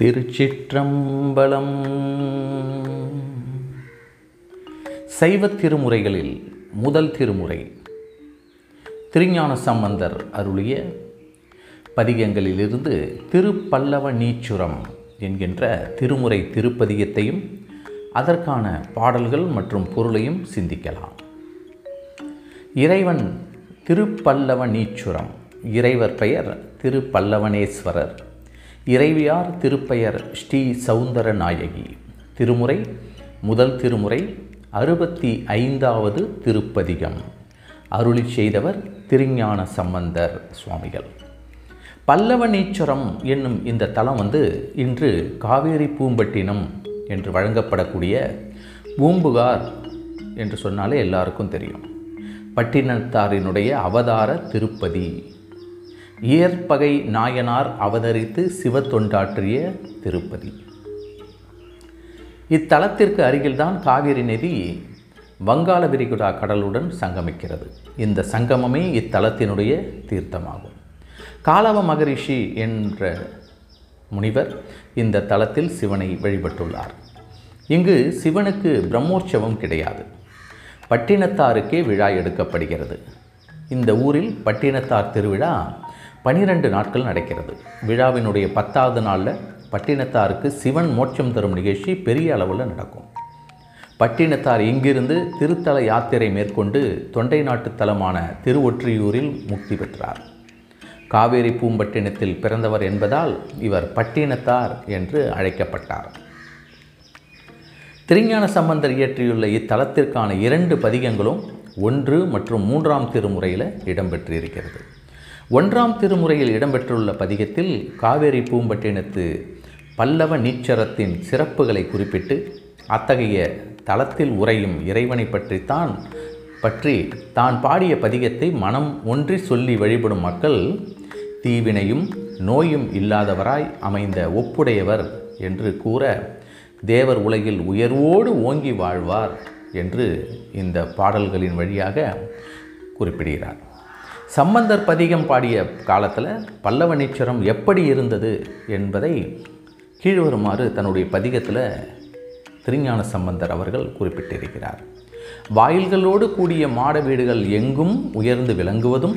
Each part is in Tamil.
திருச்சிற்றம்பலம். சைவத் திருமுறைகளில் முதல் திருமுறை திருஞான சம்பந்தர் அருளிய பதிகங்களிலிருந்து திருப்பல்லவ நீச்சுரம் என்கின்ற திருமுறை திருப்பதிகத்தையும் அதற்கான பாடல்கள் மற்றும் பொருளையும் சிந்திக்கலாம். இறைவன் திருப்பல்லவ நீச்சுரம். இறைவர் பெயர் திருப்பல்லவனேஸ்வரர். இறைவியார் திருப்பெயர் ஸ்ரீ சவுந்தர நாயகி திருமுறை முதல் திருமுறை அறுபத்தி ஐந்தாவது திருப்பதிகம். அருளி செய்தவர் திருஞான சம்பந்தர் சுவாமிகள். பல்லவனீச்சரம் என்னும் இந்த தலம் வந்து இன்று காவேரி பூம்பட்டினம் என்று வழங்கப்படக்கூடிய பூம்புகார் என்று சொன்னாலே எல்லாருக்கும் தெரியும். பட்டினத்தாரினுடைய அவதார திருப்பதி. இயற்பகை நாயனார் அவதரித்து சிவத்தொண்டாற்றிய திருப்பதி. இத்தலத்திற்கு அருகில்தான் காவிரி நதி வங்காள விரிகுடா கடலுடன் சங்கமிக்கிறது. இந்த சங்கமமே இத்தலத்தினுடைய தீர்த்தமாகும். காலவ மகரிஷி என்ற முனிவர் இந்த தலத்தில் சிவனை வழிபட்டுள்ளார். இங்கு சிவனுக்கு பிரம்மோற்சவம் கிடையாது. பட்டினத்தாருக்கே விழா எடுக்கப்படுகிறது. இந்த ஊரில் பட்டினத்தார் திருவிழா பனிரெண்டு நாட்கள் நடக்கிறது. விழாவினுடைய பத்தாவது நாளில் பட்டினத்தாருக்கு சிவன் மோட்சம் தரும் நிகழ்ச்சி பெரிய அளவில் நடக்கும். பட்டினத்தார் இங்கிருந்து திருத்தல யாத்திரை மேற்கொண்டு தொண்டை நாட்டு தலமான திருவொற்றியூரில் முக்தி பெற்றார். காவேரி பூம்பட்டினத்தில் பிறந்தவர் என்பதால் இவர் பட்டினத்தார் என்று அழைக்கப்பட்டார். திருஞான சம்பந்தர் இயற்றியுள்ள இத்தலத்திற்கான இரண்டு பதிகங்களும் ஒன்று மற்றும் மூன்றாம் திருமுறையில் இடம்பெற்றிருக்கிறது. ஒன்றாம் திருமுறையில் இடம்பெற்றுள்ள பதிகத்தில் காவேரி பூம்பட்டினத்து பல்லவ நீச்சரத்தின் சிறப்புகளை குறிப்பிட்டு அத்தகைய தளத்தில் உரையும் இறைவனை பற்றித்தான் பற்றி தான் பாடிய பதிகத்தை மனம் ஒன்றி சொல்லி வழிபடும் மக்கள் தீவினையும் நோயும் இல்லாதவராய் அமைந்த ஒப்புடையவர் என்று கூற தேவர் உலகில் உயர்வோடு ஓங்கி வாழ்வார் என்று இந்த பாடல்களின் வழியாக குறிப்பிடுகிறார். சம்பந்தர் பதிகம் பாடிய காலத்தில் பல்லவ நீச்சரம் எப்படி இருந்தது என்பதை கீழ்வருமாறு தன்னுடைய பதிகத்தில் திருஞான சம்பந்தர் அவர்கள் குறிப்பிட்டிருக்கிறார். வாயில்களோடு கூடிய மாட வீடுகள் எங்கும் உயர்ந்து விளங்குவதும்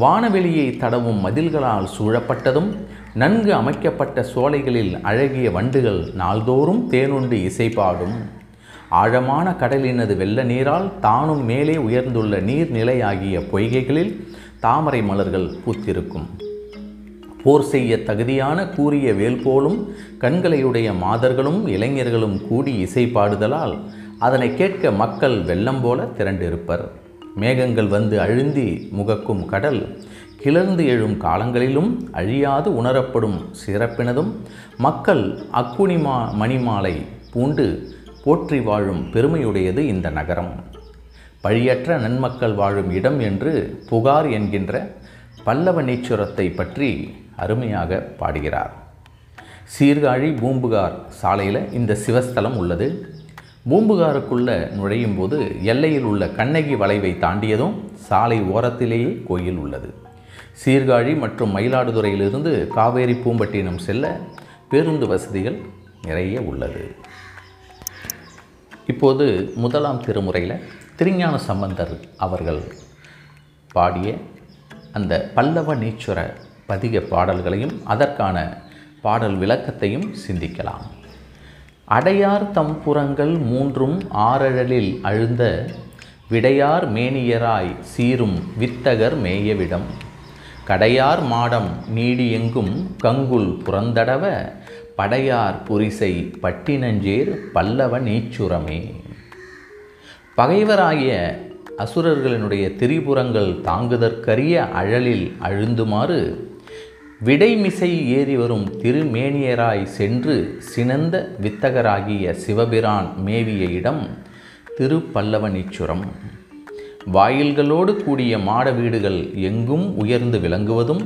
வானவெளியை தடவும் மதில்களால் சூழப்பட்டதும் நன்கு அமைக்கப்பட்ட சோலைகளில் அழகிய வண்டுகள் நாள்தோறும் தேனுண்டு இசைப்பாடும். ஆழமான கடலினது வெள்ள நீரால் தானும் மேலே உயர்ந்துள்ள நீர்நிலையாகிய பொய்கைகளில் தாமரை மலர்கள் பூத்திருக்கும். போர் செய்ய தகுதியான கூறிய வேல் போலும் கண்களையுடைய மாதர்களும் இளைஞர்களும் கூடி இசை பாடுதலால் அதனை கேட்க மக்கள் வெள்ளம் போல திரண்டிருப்பர். மேகங்கள் வந்து அழுந்தி முகக்கும் கடல் கிளர்ந்து எழும் காலங்களிலும் அழியாது உணரப்படும் சிறப்பினதும் மக்கள் அக்குனிமா மணிமாலை பூண்டு போற்றி வாழும் பெருமையுடையது இந்த நகரம். பழியற்ற நன்மக்கள் வாழும் இடம் என்று புகார் என்கின்ற பல்லவ நீச்சுரத்தை பற்றி அருமையாக பாடுகிறார். சீர்காழி பூம்புகார் சாலையில் இந்த சிவஸ்தலம் உள்ளது. பூம்புகாருக்குள்ள நுழையும் போது எல்லையில் உள்ள கண்ணகி வளைவை தாண்டியதும் சாலை ஓரத்திலேயே கோயில் உள்ளது. சீர்காழி மற்றும் மயிலாடுதுறையிலிருந்து காவேரி பூம்பட்டினம் செல்ல பேருந்து வசதிகள் நிறைய உள்ளது. இப்போது முதலாம் திருமுறையில் திருஞான சம்பந்தர் அவர்கள் பாடிய அந்த பல்லவ நீச்சுர பதிக பாடல்களையும் அதற்கான பாடல் விளக்கத்தையும் சிந்திக்கலாம். அடையார் தம்புறங்கள் மூன்றும் ஆறழலில் அழுந்த விடையார் மேனியராய் சீரும் வித்தகர் மேயவிடம் கடையார் மாடம் நீடியெங்கும் கங்குல் புறந்தடவ படையார் புரிசை பட்டினஞ்சேர் பல்லவ நீச்சுரமே. பகைவராகிய அசுரர்களினுடைய திரிபுறங்கள் தாங்குதற்கரிய அழலில் அழுந்துமாறு விடைமிசை ஏறி வரும் திருமேனியராய் சென்று சினந்த வித்தகராகிய சிவபிரான் மேவிய இடம் திருப்பல்லவனீச்சுரம். வாயில்களோடு கூடிய மாட வீடுகள் எங்கும் உயர்ந்து விளங்குவதும்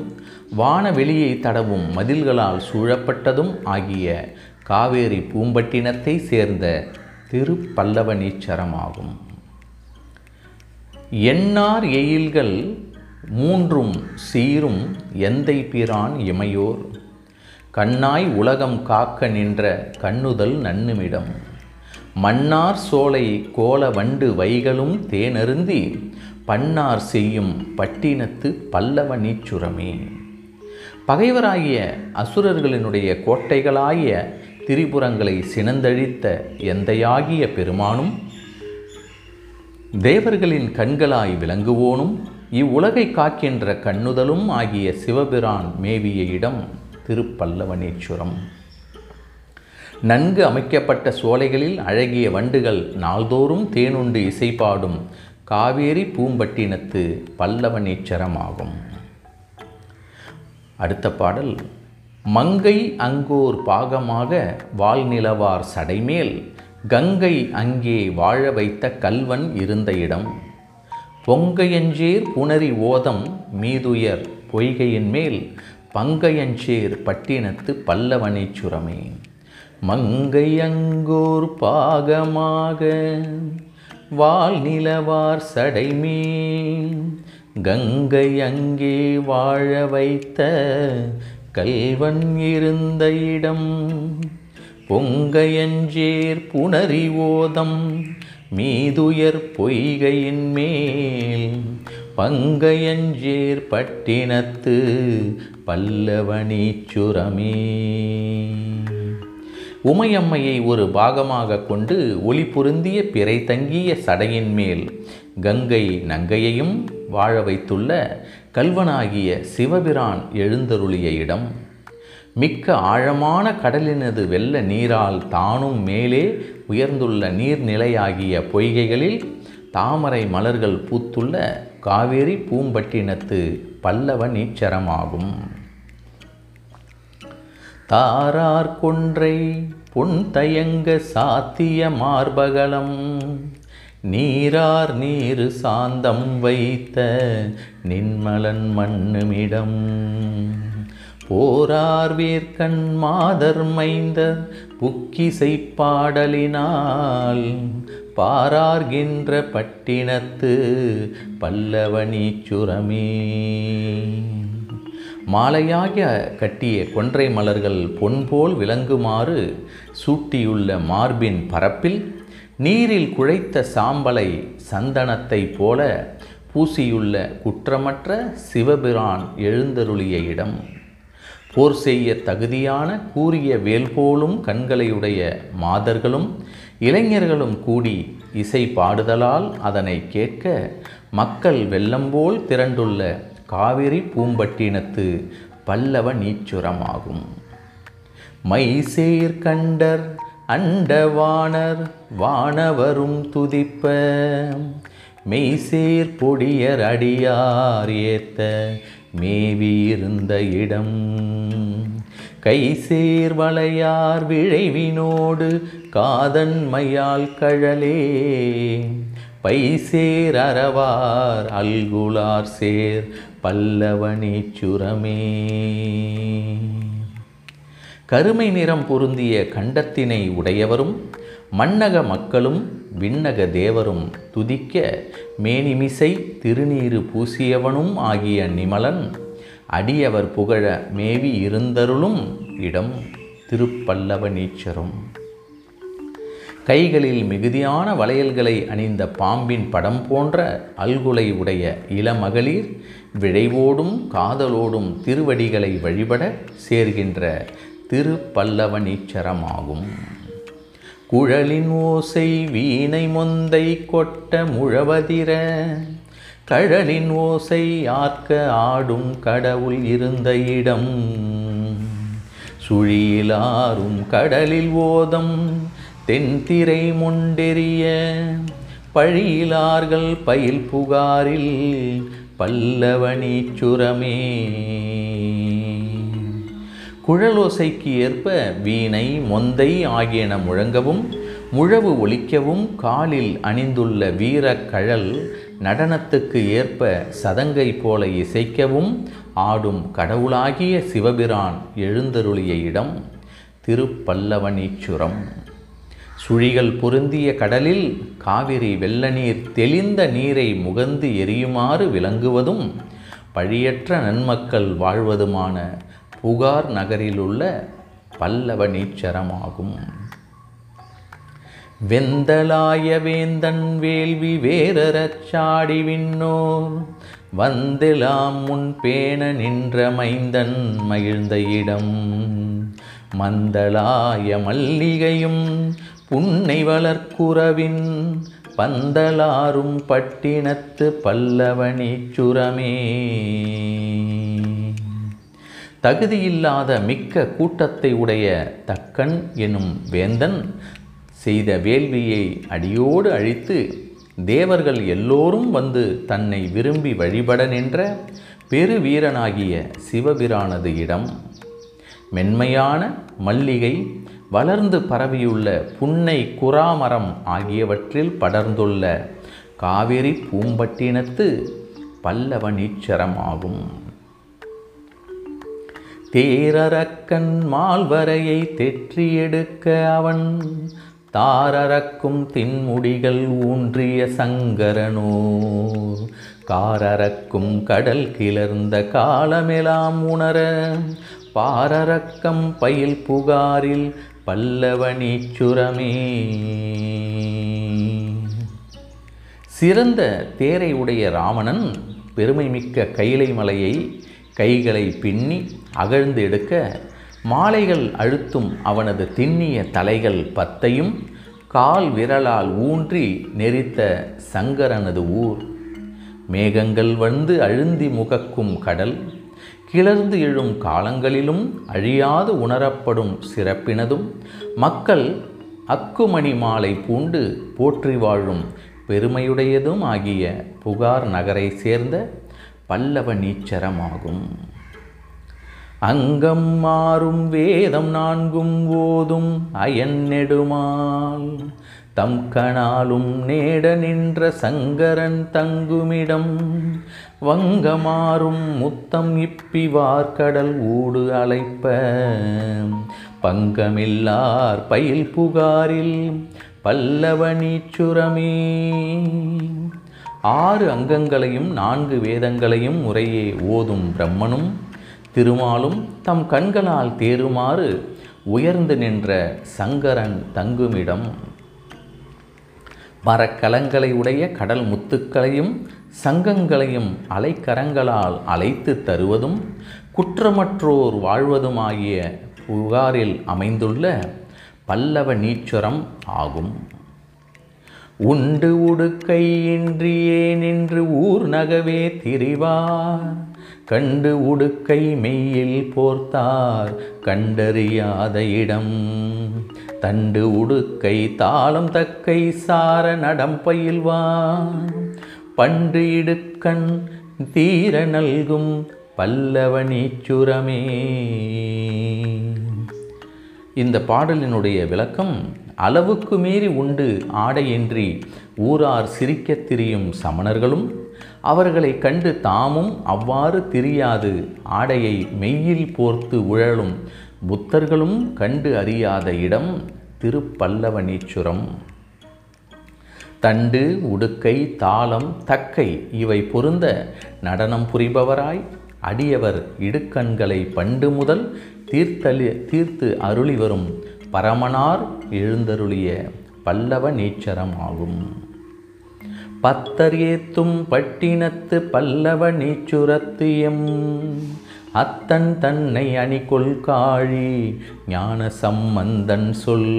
வானவெளியை தடவும் மதில்களால் சூழப்பட்டதும் ஆகிய காவேரி பூம்பட்டினத்தை சேர்ந்த திருப்பல்லவனீச்சரமாகும். எண்ணார் எயில்கள் மூன்றும் சீரும் எந்தை பிரான் இமையோர்? கண்ணாய் உலகம் காக்க நின்ற கண்ணுதல் நன்னுமிடம். மன்னார் சோலை கோல வண்டு வைகளும் தேனருந்தி பன்னார் செய்யும் பட்டினத்து பல்லவ நீச்சுரமே. பகைவராகிய அசுரர்களினுடைய கோட்டைகளாகிய திரிபுரங்களை சினந்தழித்த எந்தையாகிய பெருமானும் தேவர்களின் கண்களாய் விளங்குவோனும் இவ்வுலகை காக்கின்ற கண்ணுதலும் ஆகிய சிவபிரான் மேவிய இடம் திருப்பல்லவனேஸ்வரம் நன்கு அமைக்கப்பட்ட சோலைகளில் அழகிய வண்டுகள் நாள்தோறும் தேனுண்டு இசைப்பாடும் காவேரி பூம்பட்டினத்து பல்லவனேச்சரமாகும் அடுத்த பாடல் மங்கை அங்கோர் பாகமாக வாழ்நிலவார் சடைமேல் கங்கை அங்கே வாழ வைத்த கல்வன் இருந்த இடம். பொங்கையஞ்சேர் புணரி ஓதம் மீதுயர் பொய்கையின் மேல் பங்கையஞ்சேர் பட்டினத்து பல்லவனேச்சுரமே மங்கை அங்கோர் பாகமாக வாழ்நிலவார் சடைமே. கங்கை அங்கே வாழ வைத்த கல்வன் இருந்த இடம். பொங்கையஞ்சேர் புணரி ஓதம் மீதுயர் பொய்கையின் மேல். பங்கையஞ்சேர் பட்டினத்து பல்லவனீச்சுரமே உமையம்மையை ஒரு பாகமாக கொண்டு ஒளி பொருந்திய பிறை தங்கிய சடையின் மேல் கங்கை நங்கையையும் வாழ வைத்துள்ள கல்வனாகிய சிவபிரான் எழுந்தருளிய இடம். மிக்க ஆழமான கடலினது வெள்ள நீரால் தானும் மேலே உயர்ந்துள்ள நீர்நிலையாகிய பொய்கைகளில் தாமரை மலர்கள் பூத்துள்ள காவேரி பூம்பட்டினத்து பல்லவ நீச்சரமாகும். தாரார் கொன்றை பொன் தயங்க சாத்திய மார்பகலம் நீரார் நீரு சாந்தம் வைத்த நின்மலன் மண்ணுமிடம். போரார் வேர்க்கண் மாதர் மைந்தர் புக்கிசை பாடலினால் பாரார்கின்ற பட்டினத்து பல்லவனீச்சுரமே. மாலையாக கட்டிய கொன்றை மலர்கள் பொன்போல் விளங்குமாறு சூட்டியுள்ள மார்பின் பரப்பில் நீரில் குழைத்த சாம்பலை சந்தனத்தைப் போல பூசியுள்ள குற்றமற்ற சிவபிரான் எழுந்தருளிய இடம். போர் செய்ய தகுதியான கூறிய வேல்போலும் கண்களையுடைய மாதர்களும் இளைஞர்களும் கூடி இசை பாடுதலால் அதனை கேட்க மக்கள் வெள்ளம்போல் திரண்டுள்ள காவிரி பூம்பட்டினத்து பல்லவ நீச்சுரமாகும். மைசேர் கண்டர் அண்டவாணர் வானவரும் துதிப்ப. மெய்சேர் பொடியர் அடியார் ஏத்த மேவியிருந்த இடம். கைசேர் வளையார் விழைவினோடு காதன்மையால் கழலே. பைசேர் அறவார் அல்குலார் சேர் பல்லவனீச்சுரமே கருமை நிறம் பொருந்திய கண்டத்தினை உடையவரும் மன்னக மக்களும் விண்ணக தேவரும் துதிக்க மேனிமிசை திருநீறு பூசியவனும் ஆகிய நிமலன் அடியவர் புகழ மேவி இருந்தருளும் இடம் திருப்பல்லவ நீச்சரும். கைகளில் மிகுதியான வளையல்களை அணிந்த பாம்பின் படம் போன்ற அல்குலை உடைய இளமகளிர் விழைவோடும் காதலோடும் திருவடிகளை வழிபட சேர்கின்ற திருப்பல்லவ நீச்சரமாகும். குழலின் ஓசை வீணை மொந்தை கொட்ட முழவதிர. கழலின் ஓசை ஆர்க்க ஆடும் கடவுள் இருந்த இடம். சுழியிலாரும் கடலில் ஓதம் தென்திரை முண்டெறிய. பழியிலார்கள் பயில் புகாரில் பல்லவனீச்சுரமே குழலோசைக்கு ஏற்ப வீணை மொந்தை ஆகியன முழங்கவும் முழவு ஒலிக்கவும் காலில் அணிந்துள்ள வீரக்கழல் நடனத்துக்கு ஏற்ப சதங்கை போல இசைக்கவும் ஆடும் கடவுளாகிய சிவபிரான் எழுந்தருளிய இடம் திருப்பல்லவனீச்சுரம். சுழிகள் பொருந்திய கடலில் காவிரி வெள்ளநீர் தெளிந்த நீரை முகந்து எரியுமாறு விளங்குவதும் பழியற்ற நன்மக்கள் வாழ்வதுமான புகார் நகரிலுள்ள பல்லவ நீச்சரமாகும். வெந்தலாய வேந்தன் வேள்வி வேரறச் சாடி விண்ணோர். வந்தெலாம் முன் பேண நின்ற மைந்தன் மகிழ்ந்த இடம். மந்தலாய மல்லிகையும் புன்னை வளர்க்குறவின் பந்தலாரும் பட்டினத்து பல்லவனீச்சுரமே தகுதியில்லாத மிக்க கூட்டத்தை உடைய தக்கன் எனும் வேந்தன் செய்த வேள்வியை அடியோடு அழித்து தேவர்கள் எல்லோரும் வந்து தன்னை விரும்பி வழிபட நின்ற பெருவீரனாகிய சிவபிரானது இடம். மென்மையான மல்லிகை வளர்ந்து பரவியுள்ள புன்னை குறாமரம் ஆகியவற்றில் படர்ந்துள்ள காவிரி பூம்பட்டினத்து பல்லவனீச்சரம் ஆகும் தேரரக்கன் மால்வரையை தெற்றி எடுக்க அவன் தாரறக்கும் தின்முடிகள் ஊன்றிய சங்கரனோ காரறக்கும் கடல் கிளர்ந்த காலமெலாம் உணர பாரறக்கம் பயில் புகாரில் பல்லவனீச்சுரமே சிறந்த தேரை உடைய ராவணன் பெருமைமிக்க கைலை மலையை கைகளை பின்னி அகழ்ந்து எடுக்க மாலைகள் அழுத்தும் அவனது திண்ணிய தலைகள் பத்தையும் கால் விரலால் ஊன்றி நெரித்த சங்கரனது ஊர். மேகங்கள் வந்து அழுந்தி முகக்கும் கடல் கிளர்ந்து எழும் காலங்களிலும் அழியாது உணரப்படும் சிறப்பினதும் மக்கள் அக்குமணி மாலை பூண்டு போற்றி வாழும் பெருமையுடையதும் ஆகிய புகார் நகரை சேர்ந்த பல்லவ நீச்சரமாகும். அங்கம் மாறும் வேதம் நான்கும் ஓதும் அயன் நெடுமால். தம் கணாலும் நேட நின்ற சங்கரன் தங்குமிடம். வங்கமாறும் முத்தம் இப்பி வார்க்கடல் ஊடு அழைப்ப பங்கமில்லார் பயில் புகாரில் பல்லவ நீச்சுரமே. ஆறு அங்கங்களையும் நான்கு வேதங்களையும் முறையே ஓதும் பிரம்மனும் திருமாலும் தம் கண்களால் தேறுமாறு உயர்ந்து நின்ற சங்கரன் தங்குமிடம். மரக்கலங்களை உடைய கடல் முத்துக்களையும் சங்கங்களையும் அலைக்கரங்களால் அழைத்து தருவதும் குற்றமற்றோர் வாழ்வதுமாகிய புகாரில் அமைந்துள்ள பல்லவ நீச்சுரம் ஆகும். உண்டு உடுக்கை இன்றியே நின்று ஊர் நகவே திரிவார். கண்டு உடுக்கை மெய்யில் போர்த்தார் கண்டறியாத இடம். தண்டு உடுக்கை தாளம் தக்கை சார நடம் பயில்வார். பண்டு இடுக்கண் தீர நல்கும் பல்லவனீச்சுரமே இந்த பாடலினுடைய விளக்கம் அளவுக்கு மீறி உண்டு ஆடையின்றி ஊரார் சிரிக்கத் திரியும் சமணர்களும் அவர்களை கண்டு தாமும் அவ்வாறு திரியாது ஆடையை மெய்யில் போர்த்து உழலும் புத்தர்களும் கண்டு அறியாத இடம் திருப்பல்லவனீச்சுரம் தண்டு உடுக்கை தாளம் தக்கை இவை பொருந்த நடனம் புரிபவராய் அடியவர் இடுக்கண்களை பண்டு முதல் தீர்த்தலி தீர்த்து அருளி வரும் பரமனார் எழுந்தருளிய பல்லவ நீச்சரம் ஆகும். பத்தர் ஏத்தும் பட்டினத்து பல்லவ நீச்சுரத்து எம். அத்தன் தன்னை அணிகொள் காழி ஞான சம்பந்தன் சொல்.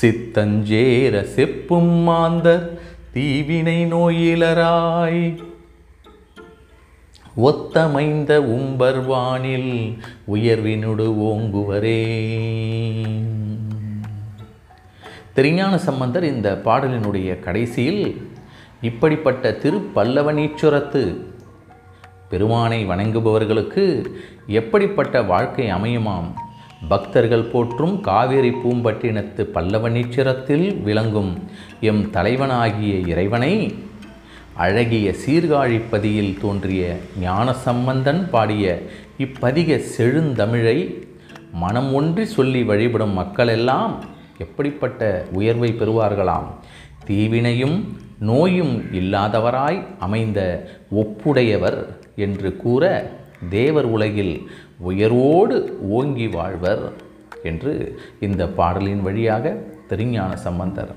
சித்தஞ்சேர செப்பும் மாந்தர் தீவினை நோயிலராய் ஒத்தமைந்த உம்பர்வானில் உயர்வினுடு ஓங்குவரே. திருஞான சம்பந்தர் இந்த பாடலினுடைய கடைசியில் இப்படிப்பட்ட திருப்பல்லவனீச்சுரத்து பெருமானை வணங்குபவர்களுக்கு எப்படிப்பட்ட வாழ்க்கை அமையுமாம்? பக்தர்கள் போற்றும் காவேரி பூம்பட்டினத்து பல்லவனீச்சரத்தில் விளங்கும் எம் தலைவனாகிய இறைவனை அழகிய சீர்காழிப்பதியில் தோன்றிய ஞானசம்பந்தன் பாடிய இப்பதிக செழுந்தமிழை மனம் ஒன்றி சொல்லி வழிபடும் மக்களெல்லாம் எப்படிப்பட்ட உயர்வை பெறுவார்களாம்? தீவினையும் நோயும் இல்லாதவராய் அமைந்த ஒப்புடையவர் என்று கூற தேவர் உலகில் உயர்வோடு ஓங்கி வாழ்வர் என்று இந்த பாடலின் வழியாக திருஞான சம்பந்தர்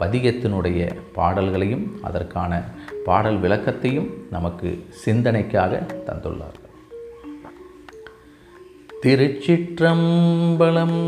பதிகத்தினுடைய பாடல்களையும் அதற்கான பாடல் விளக்கத்தையும் நமக்கு சிந்தனைக்காக தந்துள்ளார்கள். திருச்சிற்றம்பலம்